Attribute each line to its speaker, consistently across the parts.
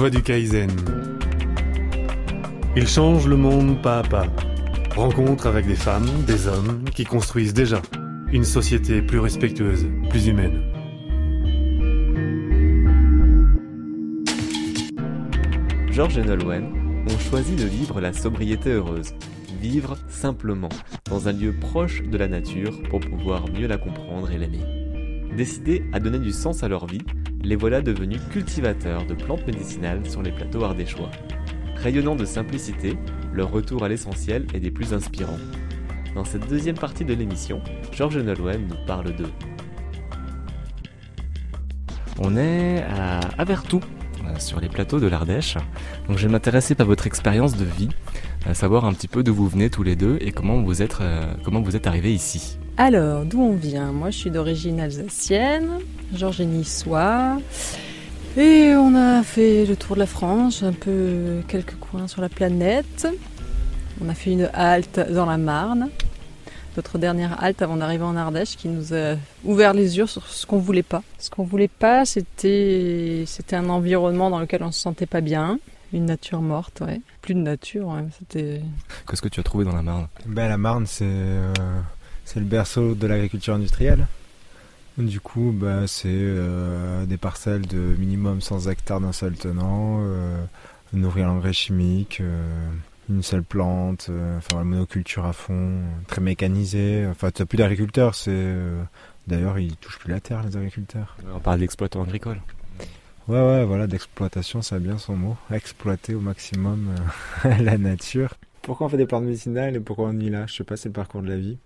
Speaker 1: voie du Kaizen. Il change le monde pas à pas. Rencontre avec des femmes, des hommes qui construisent déjà une société plus respectueuse, plus humaine.
Speaker 2: Georges et Nolwenn ont choisi de vivre la sobriété heureuse, vivre simplement, dans un lieu proche de la nature pour pouvoir mieux la comprendre et l'aimer. Décidés à donner du sens à leur vie, les voilà devenus cultivateurs de plantes médicinales sur les plateaux ardéchois. Rayonnant de simplicité, leur retour à l'essentiel est des plus inspirants. Dans cette deuxième partie de l'émission, Georges Nolwenn nous parle d'eux. On est à Avertou, euh, sur les plateaux de l'Ardèche. Donc je vais m'intéresser par votre expérience de vie, à savoir un petit peu d'où vous venez tous les deux et comment vous êtes, euh, comment vous êtes arrivés ici.
Speaker 3: Alors, d'où on vient? Moi, je suis d'origine alsacienne, Georges niçois. Et on a fait le tour de la France, un peu quelques coins sur la planète. On a fait une halte dans la Marne. Notre dernière halte avant d'arriver en Ardèche qui nous a ouvert les yeux sur ce qu'on voulait pas. Ce qu'on voulait pas, c'était c'était un environnement dans lequel on se sentait pas bien, une nature morte, ouais. Plus de nature, ouais. C'était.
Speaker 2: Qu'est-ce que tu as trouvé dans la Marne?
Speaker 4: Ben, La Marne, c'est euh, c'est le berceau de l'agriculture industrielle. Du coup, bah, c'est euh, des parcelles de minimum 100 hectares d'un seul tenant, euh, nourrir l'engrais chimique, une seule plante, euh, enfin la monoculture à fond, très mécanisée. Enfin, tu n'as plus d'agriculteurs, c'est euh, d'ailleurs ils touchent plus la terre les agriculteurs.
Speaker 2: On parle d'exploitant agricole.
Speaker 4: Ouais ouais, voilà, d'exploitation, ça a bien son mot. Exploiter au maximum euh, la nature. Pourquoi on fait des plantes médicinales et pourquoi on y là Je sais pas, c'est le parcours de la vie.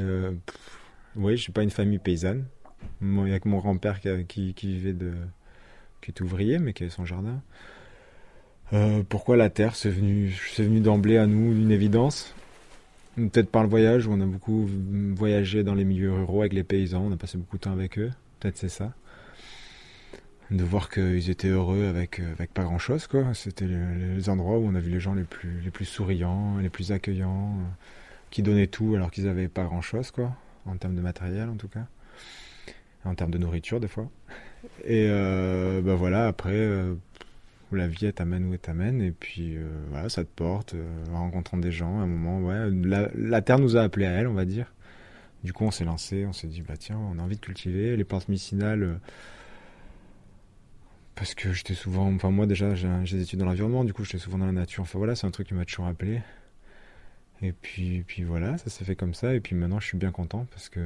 Speaker 4: Euh, oui, je suis pas une famille paysanne. Il y a que mon grand-père qui, vivait qui est ouvrier, mais qui avait son jardin. Euh, pourquoi la Terre C'est venu, c'est venu d'emblée à nous une évidence? Peut-être par le voyage, où on a beaucoup voyagé dans les milieux ruraux avec les paysans, on a passé beaucoup de temps avec eux. Peut-être c'est ça. De voir qu'ils étaient heureux avec, avec pas grand-chose, quoi. C'était les, endroits où on a vu les gens les plus, souriants, les plus accueillants, qui donnaient tout alors qu'ils avaient pas grand-chose, quoi. En termes de matériel, en tout cas. En termes de nourriture, des fois. Et ben voilà, après, où la vie t'amène où elle t'amène et puis euh, voilà ça te porte euh, en rencontrant des gens à un moment ouais la, terre nous a appelé à elle on va dire du coup on s'est lancé on s'est dit bah tiens on a envie de cultiver les plantes médicinales euh, parce que j'étais souvent enfin moi déjà j'ai des études dans l'environnement du coup j'étais souvent dans la nature enfin voilà c'est un truc qui m'a toujours appelé et puis, puis voilà, ça s'est fait comme ça. Et puis maintenant, je suis bien content parce que,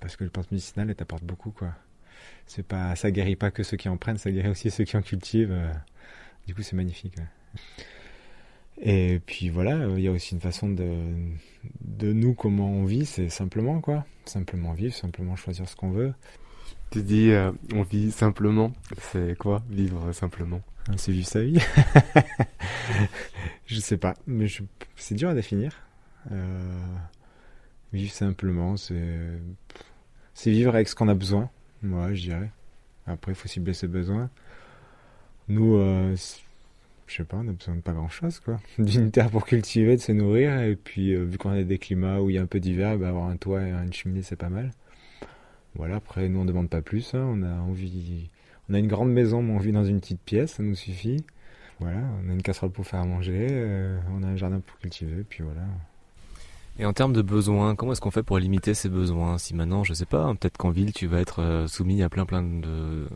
Speaker 4: parce que les plantes médicinales, elles t'apportent beaucoup, quoi c'est pas, ça guérit pas que ceux qui en prennent, ça guérit aussi ceux qui en cultivent. Du coup, c'est magnifique. Et puis voilà, il y a aussi une façon de, de nous, comment on vit, c'est simplement quoi. Simplement vivre, simplement choisir ce qu'on veut.
Speaker 2: Tu dis, euh, on vit simplement. C'est quoi, vivre simplement?
Speaker 4: Ah, C'est vivre sa vie. je sais pas, mais c'est dur à définir. vivre simplement, c'est vivre avec ce qu'on a besoin. Ouais, je dirais. Après, il faut cibler ses besoins. Nous, euh, je sais pas, on a besoin de pas grand chose, quoi. D'une terre pour cultiver, de se nourrir, et puis, euh, vu qu'on a des climats où il y a un peu d'hiver, bah, avoir un toit et une cheminée, c'est pas mal. Voilà, après, nous, on demande pas plus, hein. On a envie, on a une grande maison, mais on vit dans une petite pièce, ça nous suffit. Voilà, on a une casserole pour faire à manger, euh, on a un jardin pour cultiver, puis voilà.
Speaker 2: Et en termes de besoins, comment est-ce qu'on fait pour limiter ces besoins? Si maintenant, je sais pas, hein, peut-être qu'en ville, tu vas être euh, soumis à plein plein de,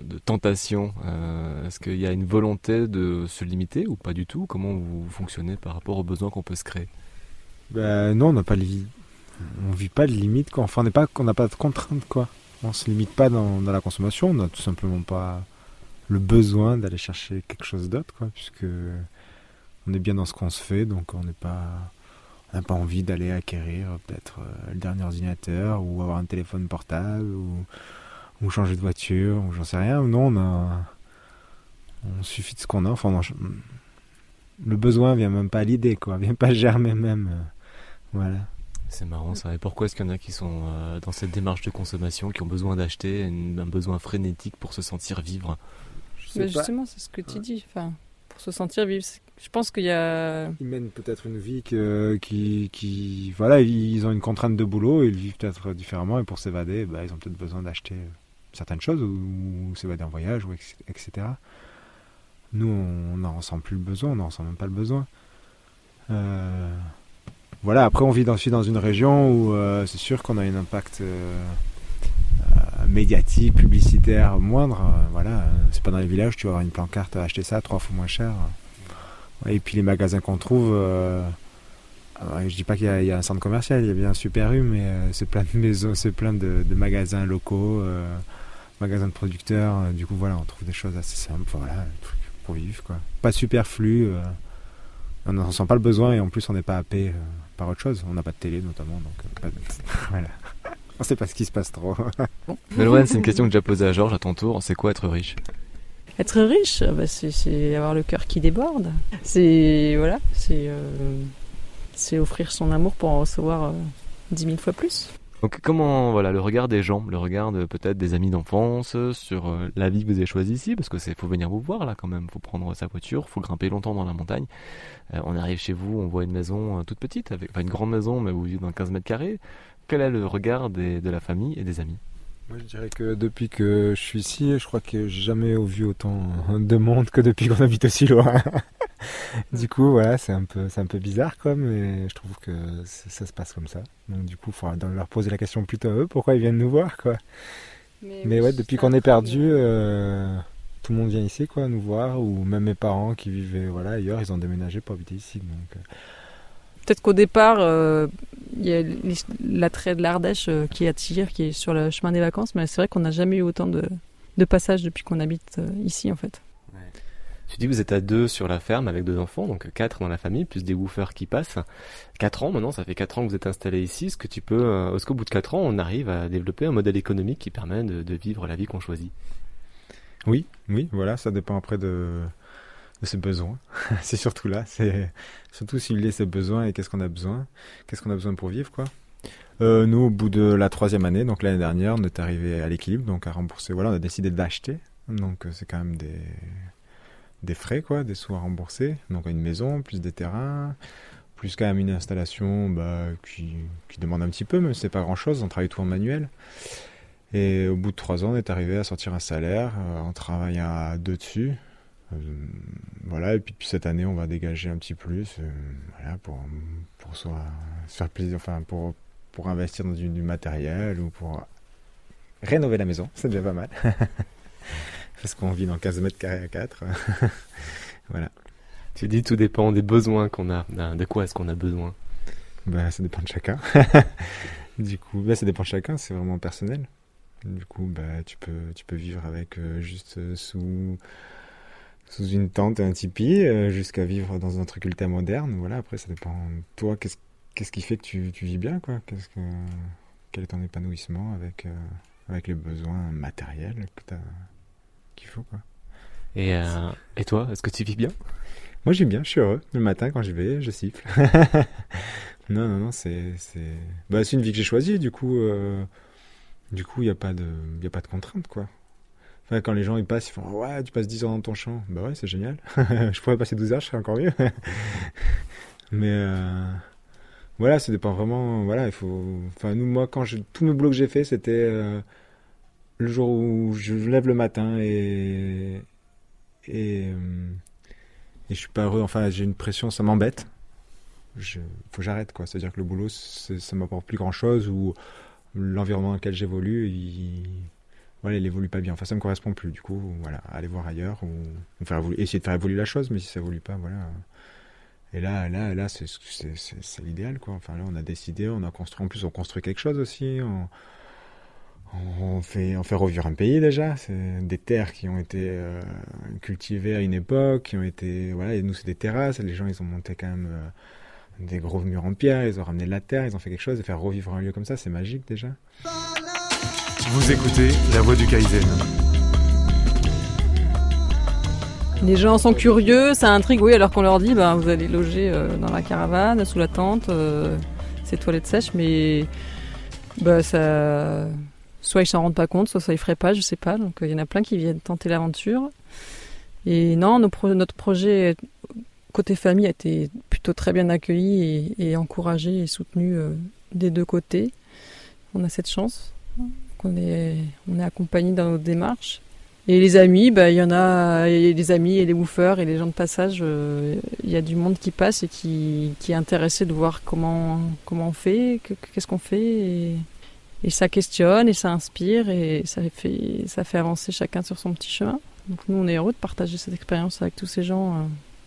Speaker 2: de, tentations. Euh, est-ce qu'il y a une volonté de se limiter ou pas du tout? Comment vous fonctionnez par rapport aux besoins qu'on peut se créer?
Speaker 4: Ben, Non, on n'a pas de on vit pas de limite. Quoi. Enfin, on n'a pas, pas de contraintes. Quoi. On se limite pas dans, dans la consommation. On n'a tout simplement pas le besoin d'aller chercher quelque chose d'autre, quoi, puisque on est bien dans ce qu'on se fait, donc on n'est pas on n'a pas envie d'aller acquérir peut-être euh, le dernier ordinateur ou avoir un téléphone portable ou, ou changer de voiture ou j'en sais rien. Non, on a. Suffit de ce qu'on a. Enfin, le besoin vient même pas à l'idée, quoi. Vient pas germer même. Voilà.
Speaker 2: C'est marrant ça. Et pourquoi est-ce qu'il y en a qui sont euh, dans cette démarche de consommation, qui ont besoin d'acheter, un besoin frénétique pour se sentir vivre?
Speaker 3: Bah, Justement, c'est ce que tu dis. Enfin, pour se sentir vivre, je pense qu'il y a.
Speaker 4: Ils mènent peut-être une vie qui, qui, Voilà, ils ont une contrainte de boulot, ils vivent peut-être différemment, et pour s'évader, bah, ils ont peut-être besoin d'acheter certaines choses, ou, c'est d'un voyage, ou etc. Nous, on n'en ressent plus le besoin, on n'en ressent même pas le besoin. Voilà, après, on vit dans, dans une région où c'est sûr qu'on a un impact médiatique, publicitaire moindre. voilà, c'est pas dans les villages, tu vas avoir une pancarte, acheter ça trois fois moins cher. Et puis les magasins qu'on trouve, euh, je dis pas qu'il y, a un centre commercial, il y a bien un Super U, mais euh, c'est plein de maisons, c'est plein de, magasins locaux, euh, magasins de producteurs. du coup, voilà, on trouve des choses assez simples, voilà, pour vivre, quoi. Pas superflu. On n'en sent pas le besoin et en plus on n'est pas happé par autre chose. On n'a pas de télé notamment, donc voilà. On sait pas ce qui se passe trop.
Speaker 2: Meloine, c'est une question que j'ai posée à Georges à ton tour. C'est quoi être riche?
Speaker 3: Être riche, bah, c'est avoir le cœur qui déborde. C'est voilà, c'est euh, offrir son amour pour en recevoir euh, dix mille fois plus.
Speaker 2: Donc comment voilà le regard des gens, le regard peut-être des amis d'enfance sur euh, la vie que vous avez choisie ici, parce que c'est faut venir vous voir là quand même, faut prendre sa voiture, faut grimper longtemps dans la montagne. on arrive chez vous, on voit une maison toute petite, avec, enfin une grande maison, mais vous vivez dans 15 mètres carrés. Quel est le regard de la famille et des amis?
Speaker 4: Moi, je dirais que depuis que je suis ici, je crois que j'ai jamais vu autant de monde que depuis qu'on habite aussi loin. du coup, voilà, c'est un peu, c'est un peu bizarre, quoi, mais je trouve que ça se passe comme ça. Donc, du coup, il faudra leur poser la question plutôt à eux, pourquoi ils viennent nous voir, quoi. Mais, ouais, depuis qu'on est perdu, euh, tout le monde vient ici, quoi, nous voir, ou même mes parents qui vivaient, voilà, ailleurs, ils ont déménagé pour habiter ici, donc. Euh,
Speaker 3: Peut-être qu'au départ, euh, il y a l'attrait de l'Ardèche euh, qui attire, qui est sur le chemin des vacances, mais c'est vrai qu'on n'a jamais eu autant de, passages depuis qu'on habite euh, ici en fait.
Speaker 2: Tu dis que vous êtes à deux sur la ferme avec deux enfants, donc quatre dans la famille, plus des woofers qui passent. Quatre ans maintenant, ça fait quatre ans que vous êtes installé ici. Est-ce que tu peux, est-ce qu'au bout de quatre ans, on arrive à développer un modèle économique qui permet de vivre la vie qu'on choisit?
Speaker 4: Oui, oui, voilà, ça dépend après de, de ses besoins. c'est surtout là, c'est surtout cibler ses besoins et qu'est-ce qu'on a besoin, qu'est-ce qu'on a besoin pour vivre, quoi? Euh, nous, au bout de la troisième année, donc l'année dernière, on est arrivé à l'équilibre, donc à rembourser. Voilà, on a décidé d'acheter, donc euh, c'est quand même des des frais, quoi, des sous à rembourser. Donc une maison, plus des terrains, plus quand même une installation bah, qui, qui demande un petit peu, mais c'est pas grand-chose. On travaille tout en manuel. Et au bout de trois ans, on est arrivé à sortir un salaire euh, en travaillant à deux dessus. Euh, voilà, et puis depuis cette année, on va dégager un petit plus euh, voilà, pour, pour soit, se faire plaisir, enfin, pour, pour investir dans du, matériel ou pour rénover la maison, c'est déjà pas mal. Parce qu'on vit dans 15 mètres carrés à 4. voilà.
Speaker 2: Tu dis tout dépend des besoins qu'on a. De quoi est-ce qu'on a besoin?
Speaker 4: Bah, Ça dépend de chacun. du coup, bah, ça dépend de chacun, c'est vraiment personnel. Du coup, bah, tu, peux, tu peux vivre avec euh, juste sous sous une tente et un tipi euh, jusqu'à vivre dans un truc ultra moderne. Voilà, après, ça dépend. Toi, qu'est-ce qu'est-ce qui fait que tu, tu vis bien, quoi? Qu'est-ce que quel est ton épanouissement avec euh, avec les besoins matériels que qu'il faut, quoi
Speaker 2: Et euh, et toi, est-ce que tu vis bien?
Speaker 4: Moi, j'aime bien. Je suis heureux. Le matin, quand je vais, je siffle. non, non, non, c'est c'est bah, une vie que j'ai choisie. Du coup, du coup, il y a pas de y a pas de contrainte, quoi quand les gens ils passent, ils font Ouais, tu passes 10 heures dans ton champ. Bah ouais, c'est génial. je pourrais passer 12 heures, je serais encore mieux. Mais euh, voilà, ça dépend vraiment. Voilà, il faut. Enfin, nous, moi, quand je... tous mes boulots que j'ai fait, c'était euh, le jour où je lève le matin et. Et, euh, et je suis pas heureux. Enfin, j'ai une pression, ça m'embête. Je... Faut que j'arrête, quoi. C'est-à-dire que le boulot, ça m'apporte plus grand chose ou l'environnement dans lequel j'évolue, il voilà, il évolue pas bien. Enfin, ça me correspond plus. Du coup, voilà, aller voir ailleurs ou, faire essayer de faire évoluer la chose, mais si ça évolue pas, voilà. Et là, là, là, c'est l'idéal, quoi. Enfin, là, on a décidé, on a construit, en plus, on construit quelque chose aussi. On fait, on fait revivre un pays déjà. C'est des terres qui ont été euh, cultivées à une époque, qui ont été, voilà, et nous, c'est des terrasses. Les gens, ils ont monté quand même euh, des gros murs en pierre, ils ont ramené de la terre, ils ont fait quelque chose. Et faire revivre un lieu comme ça, c'est magique déjà.
Speaker 1: Vous écoutez La Voix du Kaizen.
Speaker 3: Les gens sont curieux, ça intrigue, oui, alors qu'on leur dit, ben, vous allez loger euh, dans la caravane, sous la tente, euh, c'est toilettes sèches, mais bah, ça... soit ils s'en rendent pas compte, soit ça ils feraient pas, je sais pas. Donc il y en a plein qui viennent tenter l'aventure. Et non, notre projet côté famille a été plutôt très bien accueilli et, encouragé et soutenu euh, des deux côtés. On a cette chance on est, on est accompagné dans nos démarches. Et les amis, bah, il y en a, les amis et les woofers et les gens de passage, euh, il y a du monde qui passe et qui, qui est intéressé de voir comment, comment on fait, qu'est-ce qu'on fait. Et, ça questionne et ça inspire et ça fait, ça fait avancer chacun sur son petit chemin. Donc nous, on est heureux de partager cette expérience avec tous ces gens. Euh.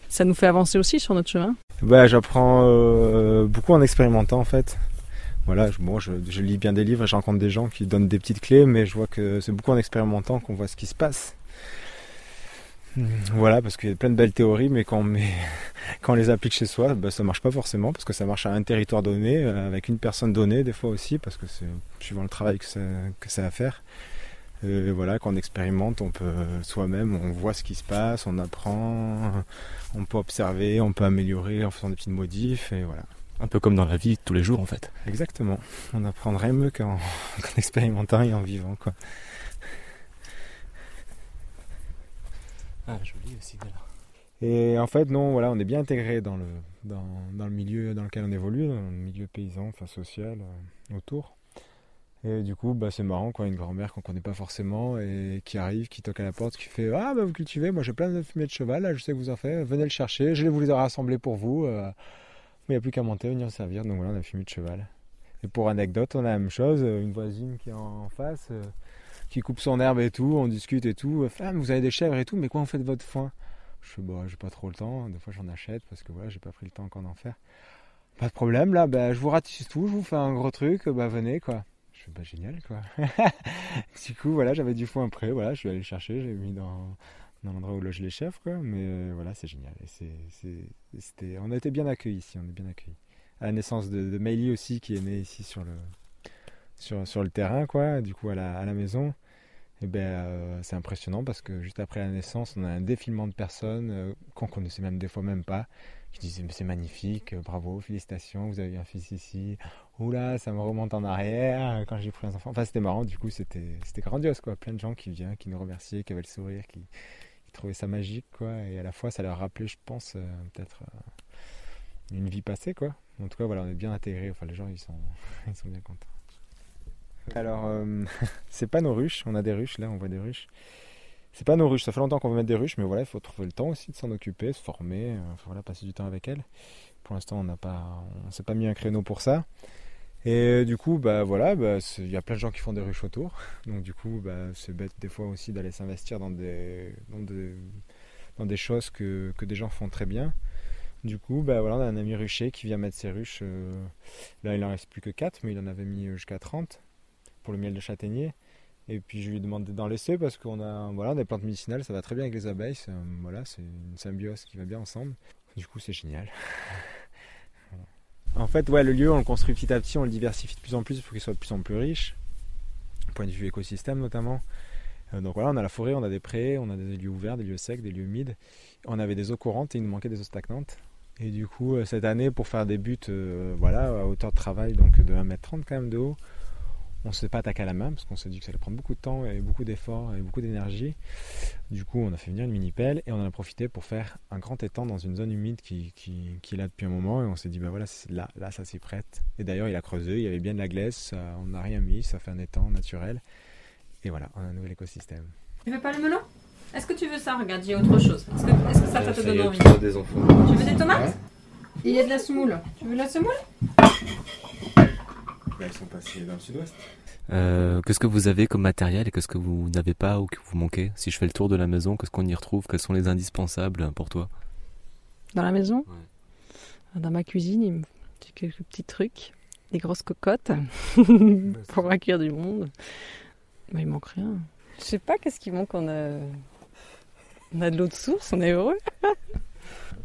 Speaker 3: Ça nous fait avancer aussi sur notre chemin.
Speaker 4: Bah, j'apprends euh, beaucoup en expérimentant en fait voilà, je, bon, je, lis bien des livres je rencontre des gens qui donnent des petites clés, mais je vois que c'est beaucoup en expérimentant qu'on voit ce qui se passe. Voilà, parce qu'il y a plein de belles théories, mais quand on, met, quand on les applique chez soi, bah, ça marche pas forcément, parce que ça marche à un territoire donné, euh, avec une personne donnée, des fois aussi, parce que c'est suivant le travail que ça, que ça a à faire. Et voilà, quand on expérimente, on peut soi-même, on voit ce qui se passe, on apprend, on peut observer, on peut améliorer en faisant des petites modifs, et voilà.
Speaker 2: Un peu comme dans la vie tous les jours en fait.
Speaker 4: Exactement. On apprendrait mieux qu'en expérimentant et en vivant quoi.
Speaker 2: Ah joli aussi là.
Speaker 4: Et en fait non, voilà, on est bien intégré dans le, dans, le milieu dans lequel on évolue, dans le milieu paysan, enfin social, euh, autour. Et du coup, bah, c'est marrant, quoi, une grand-mère qu'on connaît pas forcément et qui arrive, qui toque à la porte, qui fait Ah, bah, vous cultivez, moi j'ai plein de fumée de cheval, là, je sais que vous en faites, venez le chercher, je vais vous les rassembler pour vous. Euh, mais il n'y a plus qu'à monter, venir servir. Donc voilà, on a fumé de cheval. Et pour anecdote, on a la même chose. Euh, une voisine qui est en face, qui coupe son herbe et tout, on discute et tout. Ah, vous avez des chèvres et tout, mais quoi on fait de votre foin? Je fais, bah, j'ai pas trop le temps. Des fois, j'en achète parce que voilà, j'ai pas pris le temps encore d'en faire. Pas de problème, là, bah, je vous ratisse tout, je vous fais un gros truc, bah, venez, quoi. Je fais, bah, génial, quoi. du coup, voilà, j'avais du foin prêt, voilà, je suis allé le chercher, j'ai mis dans, dans l'endroit où logent les chefs, quoi. Mais euh, voilà, c'est génial. Et c'était, on a été bien accueillis ici, on est bien accueillis. À la naissance de, de aussi, qui est né ici sur le, sur, sur le terrain, quoi. Du coup, à la, à la maison. Et ben, euh, c'est impressionnant parce que juste après la naissance, on a un défilement de personnes euh, qu'on connaissait même des fois même pas, qui disaient c'est magnifique, bravo, félicitations, vous avez un fils ici. Oula, ça me remonte en arrière quand j'ai pris un enfant. Enfin, c'était marrant, du coup, c'était, grandiose, quoi. Plein de gens qui viennent, qui nous remerciaient, qui avaient le sourire, qui, trouvé ça magique, quoi. Et à la fois, ça leur rappelait, je pense, euh, peut-être euh, une vie passée, quoi. En tout cas, voilà, on est bien intégrés. Enfin, les gens, ils sont, ils sont bien contents. Alors, euh, c'est pas nos ruches. On a des ruches, là, on voit des ruches. C'est pas nos ruches. Ça fait longtemps qu'on veut mettre des ruches, mais voilà, il faut trouver le temps aussi de s'en occuper, se former, voilà, passer du temps avec elles. Pour l'instant, on n'a pas, on s'est pas mis un créneau pour ça. Et du coup, bah voilà, bah, il y a plein de gens qui font des ruches autour. Donc du coup, bah, c'est bête des fois aussi d'aller s'investir dans des, dans, des, choses que, des gens font très bien. Du coup, bah voilà, on a un ami rucher qui vient mettre ses ruches. Euh, là, il en reste plus que 4, mais il en avait mis jusqu'à 30 pour le miel de châtaignier. Et puis je lui demande d'en laisser parce qu'on a voilà, des plantes médicinales, ça va très bien avec les abeilles. Voilà, c'est une symbiose qui va bien ensemble. Du coup, c'est génial. En fait, ouais, le lieu, on le construit petit à petit, on le diversifie de plus en plus pour qu'il soit de plus en plus riche, point de vue écosystème notamment. Euh, donc voilà, on a la forêt, on a des prés, on a des lieux ouverts, des lieux secs, des lieux humides. On avait des eaux courantes et il nous manquait des eaux stagnantes. Et du coup, euh, cette année, pour faire des buts euh, voilà, à hauteur de travail, donc de 1m30 quand même de haut, on ne s'est pas attaqué à la main parce qu'on s'est dit que ça allait prendre beaucoup de temps et beaucoup d'efforts et beaucoup d'énergie. Du coup, on a fait venir une mini pelle et on en a profité pour faire un grand étang dans une zone humide qui, qui, qui est là depuis un moment. Et on s'est dit, bah voilà, là, là, ça s'y prête. Et d'ailleurs, il a creusé, il y avait bien de la glace, on n'a rien mis, ça fait un étang naturel. Et voilà, on a un nouvel écosystème.
Speaker 3: Tu veux pas le melon? Est-ce que tu veux ça? Regarde, il y a autre chose. Est-ce que, ça, ça, te donne envie?
Speaker 2: des enfants.
Speaker 3: Tu veux des tomates? Il y a de la semoule. Tu veux de la semoule?
Speaker 4: Elles sont passées dans le sud-ouest.
Speaker 2: Euh, qu'est-ce que vous avez comme matériel et qu'est-ce que vous n'avez pas ou que vous manquez? Si je fais le tour de la maison, qu'est-ce qu'on y retrouve? Quels sont les indispensables pour toi?
Speaker 3: Dans la maison? Dans ma cuisine, il me faut quelques petits trucs. Des grosses cocottes pour accueillir du monde. Mais il manque rien. Je sais pas qu'est-ce qui manque? On a, on a de l'eau de source, on est heureux.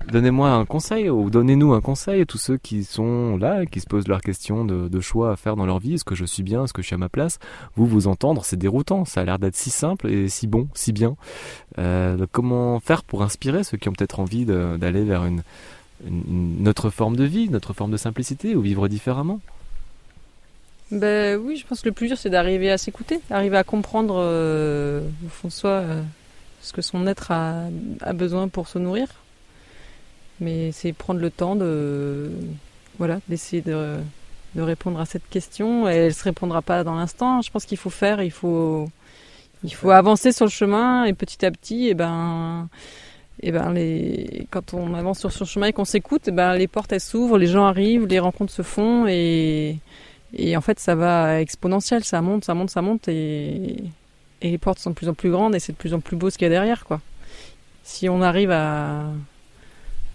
Speaker 2: Donnez-moi un conseil ou donnez-nous un conseil à tous ceux qui sont là qui se posent leurs questions de, choix à faire dans leur vie. Est-ce que je suis bien? Est-ce que je suis à ma place? Vous vous entendre, c'est déroutant. Ça a l'air d'être si simple et si bon, si bien. Euh, comment faire pour inspirer ceux qui ont peut-être envie d'aller vers une, notre forme de vie, notre forme de simplicité ou vivre différemment?
Speaker 3: Ben oui, je pense que le plus dur c'est d'arriver à s'écouter, d'arriver à comprendre euh, au fond euh, ce que son être a besoin pour se nourrir. Mais c'est prendre le temps de voilà d'essayer de répondre à cette question. Elle se répondra pas dans l'instant. Je pense qu'il faut faire, il faut, il faut avancer sur le chemin et petit à petit, et ben, et ben les, quand on avance sur ce chemin et qu'on s'écoute, eh ben les portes elles s'ouvrent, les gens arrivent, les rencontres se font et et en fait ça va exponentiel, ça monte, ça monte, ça monte et et les portes sont de plus en plus grandes et c'est de plus en plus beau ce qu'il y a derrière quoi. Si on arrive à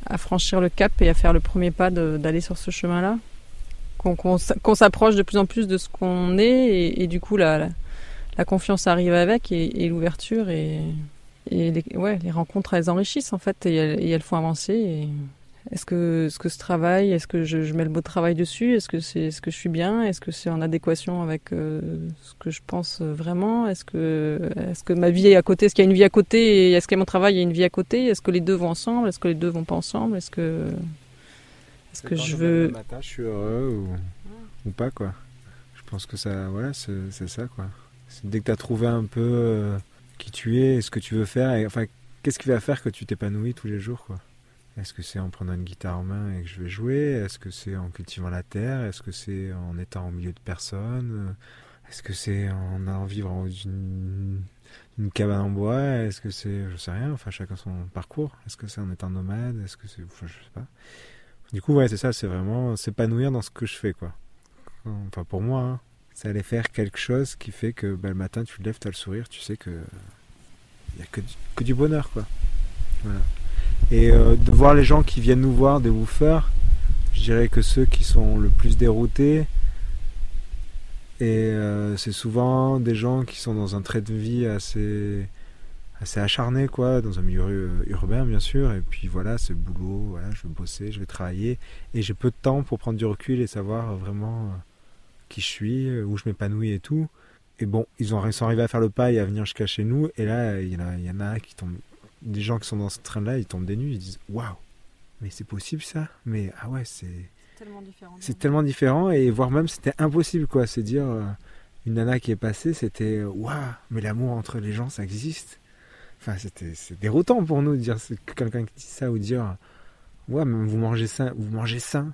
Speaker 3: à franchir le cap et à faire le premier pas d'aller sur ce chemin-là, qu'on s'approche de plus en plus de ce qu'on est et, du coup la, confiance arrive avec et, l'ouverture et les, ouais, les rencontres, elles enrichissent en fait et elles, font avancer. Est-ce que, est-ce que ce travail, est-ce que je, mets le beau travail dessus? Est-ce que c'est, est-ce que je suis bien? Est-ce que c'est en adéquation avec euh, ce que je pense vraiment? Est-ce que, est-ce que ma vie est à côté? Est-ce qu'il y a une vie à côté Et est-ce qu'à mon travail il y a une vie à côté? Est-ce que les deux vont ensemble? Est-ce que les deux vont pas ensemble? Est-ce que, est-ce que je veux
Speaker 4: matin, je suis heureux ou, ou pas quoi. Je pense que ça, voilà, c'est, ça quoi. Dès que tu as trouvé un peu euh, qui tu es, ce que tu veux faire, et, enfin, qu'est-ce qui va faire que tu t'épanouis tous les jours, quoi. Est-ce que c'est en prenant une guitare en main et que je vais jouer? Est-ce que c'est en cultivant la terre? Est-ce que c'est en étant au milieu de personnes? Est-ce que c'est en allant vivre dans une, cabane en bois? Est-ce que c'est, je sais rien, enfin chacun son parcours. Est-ce que c'est en étant nomade? Est-ce que c'est, enfin, je sais pas. Du coup, ouais, c'est ça, c'est vraiment s'épanouir dans ce que je fais, quoi. Enfin, pour moi, hein c'est aller faire quelque chose qui fait que bah, le matin tu te lèves, tu as le sourire, tu sais que il n'y a que du, que du, bonheur quoi. Voilà. Et euh, de voir les gens qui viennent nous voir, des woofers, je dirais que ceux qui sont le plus déroutés, et euh, c'est souvent des gens qui sont dans un trait de vie assez assez acharné quoi, dans un milieu urbain bien sûr, et puis voilà, c'est boulot, voilà, je vais bosser, je vais travailler, et j'ai peu de temps pour prendre du recul et savoir vraiment qui je suis, où je m'épanouis et tout. Et bon, ils, ont, sont arrivés à faire le pas et à venir jusqu'à chez nous. Et là, il y, a, il y en a qui tombent. Des gens qui sont dans ce train-là, ils tombent des nues. Ils disent Waouh, mais c'est possible ça? Mais ah ouais, c'est.
Speaker 3: Tellement différent.
Speaker 4: C'est tellement différent. Et voire même, c'était impossible quoi. C'est dire, euh, une nana qui est passée, c'était Waouh, mais l'amour entre les gens, ça existe. Enfin, c'était déroutant pour nous de dire que quelqu'un qui dit ça ou dire Ouais, mais vous mangez sain, vous mangez sain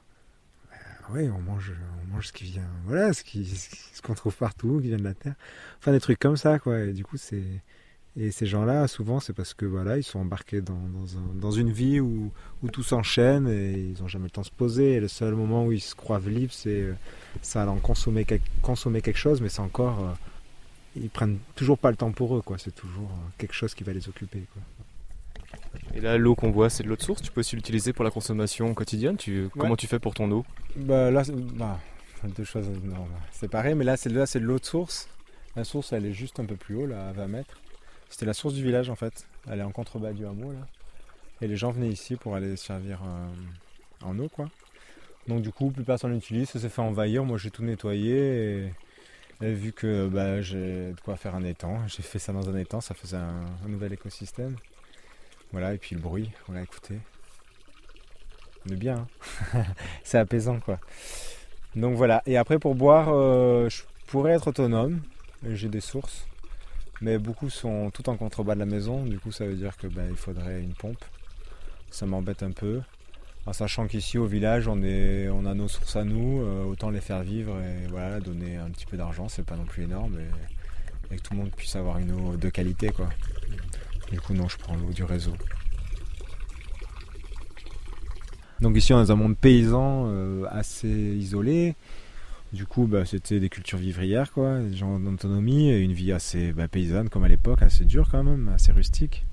Speaker 4: ouais, on mange, on mange ce qui vient, voilà, ce qui, ce qu'on trouve partout, qui vient de la terre. Enfin, des trucs comme ça, quoi. Et du coup, c'est, et ces gens-là, souvent, c'est parce que voilà, ils sont embarqués dans, dans, un, dans une vie où, où tout s'enchaîne et ils n'ont jamais le temps de se poser. Et le seul moment où ils se croient libres, c'est ça allant consommer, consommer quelque chose, mais c'est encore, euh, ils prennent toujours pas le temps pour eux, quoi. C'est toujours quelque chose qui va les occuper, quoi.
Speaker 2: Et là, l'eau qu'on voit, c'est de l'eau de source? Tu peux aussi l'utiliser pour la consommation quotidienne? Tu, ouais. Comment tu fais pour ton eau?
Speaker 4: Bah, Là, bah, deux choses non, séparées. Mais là, c'est là, c'est de l'eau de source. La source, elle est juste un peu plus haut, là, à 20 mètres. C'était la source du village, en fait. Elle est en contrebas du hameau, là. Et les gens venaient ici pour aller servir euh, en eau, quoi. Donc, du coup, plus personne l'utilise. Ça s'est fait envahir. Moi, j'ai tout nettoyé. Et, vu que bah, j'ai de quoi faire un étang, j'ai fait ça dans un étang. Ça faisait un, nouvel écosystème. Voilà, et puis le bruit, on l'a écouté. On est bien, hein c'est apaisant quoi. Donc voilà, et après pour boire, euh, je pourrais être autonome, j'ai des sources, mais beaucoup sont tout en contrebas de la maison, du coup ça veut dire que bah, il faudrait une pompe. Ça m'embête un peu. En sachant qu'ici au village on, a nos sources à nous, euh, autant les faire vivre et voilà, donner un petit peu d'argent, c'est pas non plus énorme, et, et, que tout le monde puisse avoir une eau de qualité quoi. Du coup, non, je prends l'eau du réseau. Donc ici, on est dans un monde paysan euh, assez isolé. Du coup, bah, c'était des cultures vivrières, quoi, des gens d'autonomie, et une vie assez bah, paysanne comme à l'époque, assez dure quand même, assez rustique.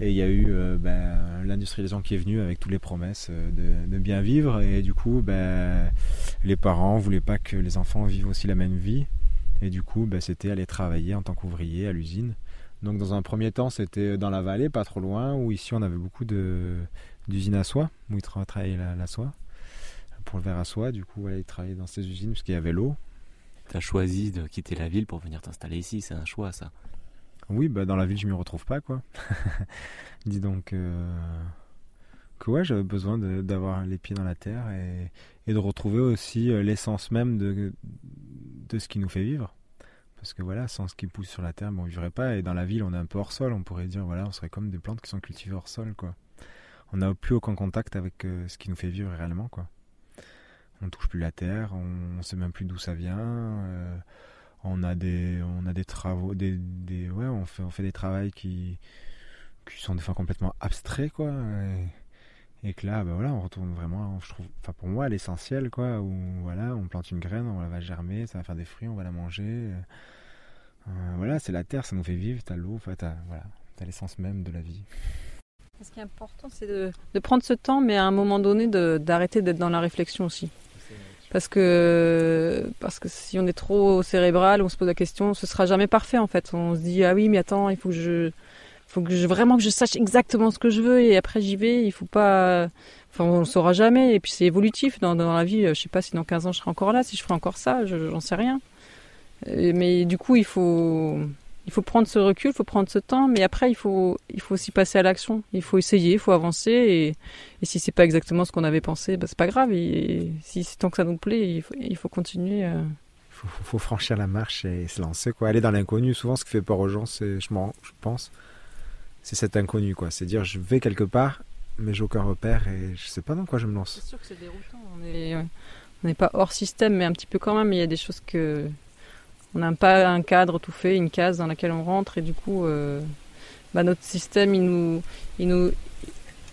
Speaker 4: Et il y a eu euh, bah, l'industrialisation qui est venue avec toutes les promesses euh, de, bien vivre, et du coup, les parents voulaient pas que les enfants vivent aussi la même vie, et du coup, c'était aller travailler en tant qu'ouvrier à l'usine. Donc dans un premier temps, c'était dans la vallée, pas trop loin, où ici on avait beaucoup d'usines à soie, où ils travaillaient la, la, soie, pour le verre à soie. Du coup, voilà, ils travaillaient dans ces usines puisqu'il y avait l'eau.
Speaker 2: Tu as choisi de quitter la ville pour venir t'installer ici, c'est un choix ça
Speaker 4: Oui, bah dans la ville je m'y retrouve pas quoi. Dis donc euh, que ouais, j'avais besoin d'avoir les pieds dans la terre et, et de retrouver aussi euh, l'essence même de, de ce qui nous fait vivre parce que voilà, sans ce qui pousse sur la terre, bon, on vivrait pas. Et dans la ville, on est un peu hors sol. On pourrait dire, voilà, on serait comme des plantes qui sont cultivées hors sol, quoi. On n'a plus aucun contact avec euh, ce qui nous fait vivre réellement, quoi. On touche plus la terre, on, ne sait même plus d'où ça vient. Euh, on a des, travaux, des, ouais, on fait, des travaux qui, sont des fois complètement abstraits, quoi. Et, que là, bah on retourne vraiment, je trouve, enfin pour moi, l'essentiel, quoi. Où voilà, on plante une graine, on la va germer, ça va faire des fruits, on va la manger. Euh, voilà, c'est la terre, ça nous fait vivre, t'as l'eau, t'as, voilà, t'as l'essence même de la vie.
Speaker 3: Ce qui est important, c'est de, prendre ce temps, mais à un moment donné, d'arrêter d'être dans la réflexion aussi. Parce que, parce que si on est trop cérébral, on se pose la question, ce sera jamais parfait en fait. On se dit ah oui mais attends, il faut que je, faut que je vraiment que je sache exactement ce que je veux et après j'y vais. Il faut pas, enfin on le saura jamais et puis c'est évolutif dans, dans la vie. Je sais pas si dans 15 ans je serai encore là, si je ferai encore ça, j'en sais rien. Mais du coup il faut, il faut prendre ce recul, il faut prendre ce temps, mais après il faut, il faut aussi passer à l'action. Il faut essayer, il faut avancer, et, et si c'est pas exactement ce qu'on avait pensé, bah, c'est pas grave. Et, si tant que ça nous plaît, il faut, il faut continuer. Euh.
Speaker 4: Il faut, franchir la marche et se lancer, quoi. Aller dans l'inconnu. Souvent, ce qui fait peur aux gens, c'est, je, je pense, c'est cet inconnu, quoi. C'est dire, je vais quelque part, mais j'ai aucun repère et je sais pas dans quoi je me lance.
Speaker 3: C'est sûr que c'est déroutant. On n'est pas hors système, mais un petit peu quand même. Il y a des choses que on n'a pas un cadre tout fait, une case dans laquelle on rentre et du coup, euh, bah, notre système, il nous, il nous,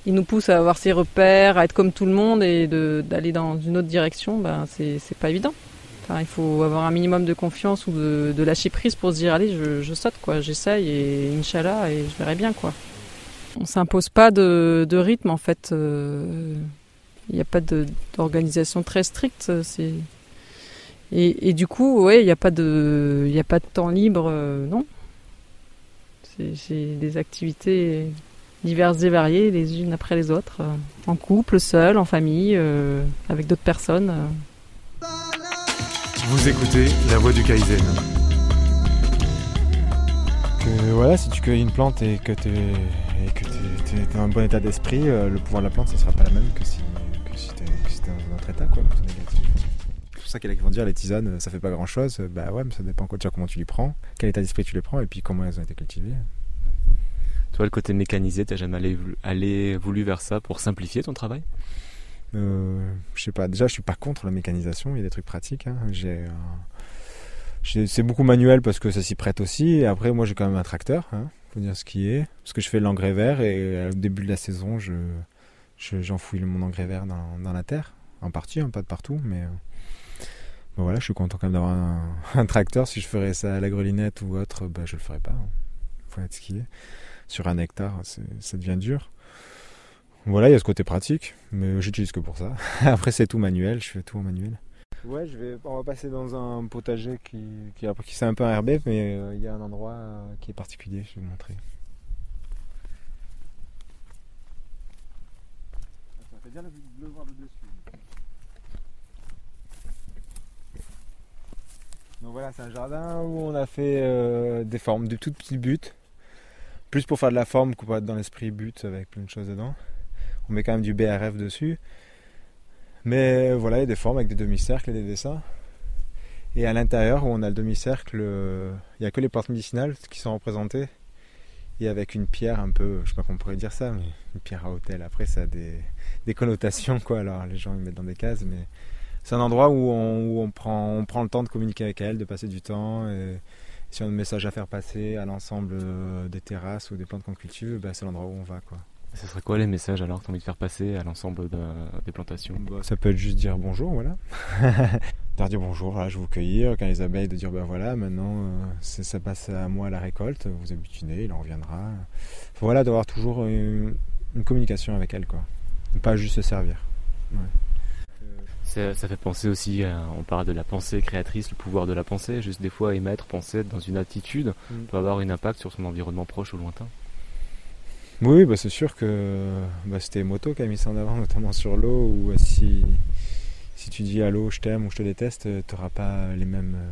Speaker 3: il nous pousse à avoir ses repères, à être comme tout le monde et d'aller dans une autre direction. Bah, c'est pas évident. Il faut avoir un minimum de confiance ou de, lâcher prise pour se dire allez, je, saute quoi, j'essaye et Inch'Allah et je verrai bien quoi. On s'impose pas de, rythme en fait. Euh, il n'y a pas d'organisation très stricte. Et, et, du coup, ouais, il n'y a pas de, il a pas de temps libre, euh, non. C'est des activités diverses et variées, les unes après les autres, euh, en couple, seul, en famille, euh, avec d'autres personnes.
Speaker 1: Vous écoutez La Voix du Kaizen.
Speaker 4: Que, voilà, si tu cueilles une plante et que tu es, es, dans un bon état d'esprit, le pouvoir de la plante, ce ne sera pas la même que si, que si tu es, dans un autre état. Quoi, ça qu'il y vont dire les tisanes, ça fait pas grand chose. Bah ouais, mais ça dépend quoi, comment tu les prends, quel état d'esprit tu les prends et puis comment elles ont été cultivées.
Speaker 2: Toi, le côté mécanisé, t'as jamais allé, allé, voulu vers ça pour simplifier ton travail?
Speaker 4: Euh, Je sais pas. Déjà, je suis pas contre la mécanisation. Il y a des trucs pratiques. Hein. J'ai, c'est beaucoup manuel parce que ça s'y prête aussi. Et après, moi, j'ai quand même un tracteur. Hein, faut dire ce qui est. Parce que je fais l'engrais vert et au début de la saison, je, j'enfouis mon engrais vert dans, dans, la terre. En partie, hein, pas de partout, mais voilà, je suis content quand même d'avoir un, tracteur. Si je ferais ça à la grelinette ou autre, bah, je le ferais pas. Il faut être ce qu'il est. Sur un hectare, ça devient dur. Voilà, il y a ce côté pratique, mais j'utilise que pour ça. Après, c'est tout manuel, je fais tout en manuel. Ouais, je vais, on va passer dans un potager qui, qui, qui c'est un peu herbé, mais euh, il y a un endroit euh, qui est particulier, je vais vous montrer. Ça fait bien le voir de dessus. Donc voilà, c'est un jardin où on a fait euh, des formes, de toutes petites buttes. Plus pour faire de la forme qu'on être dans l'esprit but avec plein de choses dedans. On met quand même du BRF dessus. Mais voilà, il y a des formes avec des demi-cercles et des dessins. Et à l'intérieur, où on a le demi-cercle, euh, il n'y a que les plantes médicinales qui sont représentées. Et avec une pierre un peu, je sais pas comment on pourrait dire ça, mais une pierre à hôtel. Après, ça a des, des connotations, quoi. Alors les gens ils mettent dans des cases, mais c'est un endroit où, on, prend, on prend le temps de communiquer avec elle, de passer du temps. Et si on a un message à faire passer à l'ensemble euh, des terrasses ou des plantes qu'on cultive, bah, c'est l'endroit où on va. Quoi.
Speaker 2: Ce serait quoi les messages alors que tu as envie de faire passer à l'ensemble des plantations?
Speaker 4: Bah, Ça peut être juste dire bonjour, voilà. leur dire bonjour, je vais vous cueillir. Quand les abeilles, de dire ben voilà, maintenant euh, ça passe à moi la récolte, vous habituez, il en reviendra. voilà, d'avoir toujours une, communication avec elle, quoi. Pas juste se servir.
Speaker 2: Ça, fait penser aussi, on parle de la pensée créatrice, le pouvoir de la pensée. Juste des fois, émettre, penser, dans une attitude, mm. peut avoir un impact sur son environnement proche ou lointain.
Speaker 4: Oui, bah c'est sûr que bah, c'était Moto qui a mis ça en avant, notamment sur l'eau, où euh, si, si tu dis à l'eau je t'aime ou je te déteste, euh, tu n'auras pas les mêmes, euh,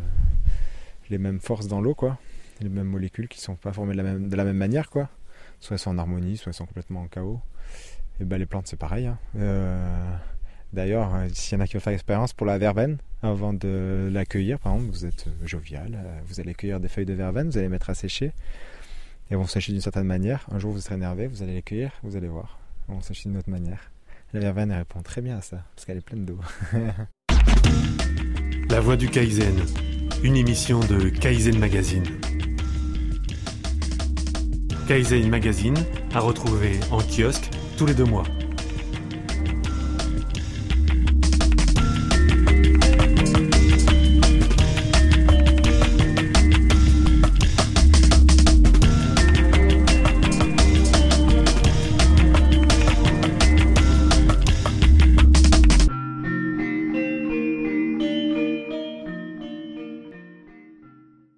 Speaker 4: les mêmes forces dans l'eau, quoi. Les mêmes molécules qui sont pas formées de la même, de la même manière, quoi. Soit elles sont en harmonie, soit elles sont complètement en chaos. Et bah, les plantes, c'est pareil. Hein. D'ailleurs, euh, s'il y en a qui veulent faire l'expérience pour la verveine, avant de l'accueillir, par exemple, vous êtes euh, jovial, euh, vous allez cueillir des feuilles de verveine, vous allez les mettre à sécher, et vont sécher d'une certaine manière. Un jour, vous serez énervé, vous allez les cueillir, vous allez voir, elles vont sécher d'une autre manière. La verveine, répond très bien à ça, parce qu'elle est pleine d'eau.
Speaker 1: La Voix du Kaizen, une émission de Kaizen Magazine. Kaizen Magazine à retrouver en kiosque tous les deux mois.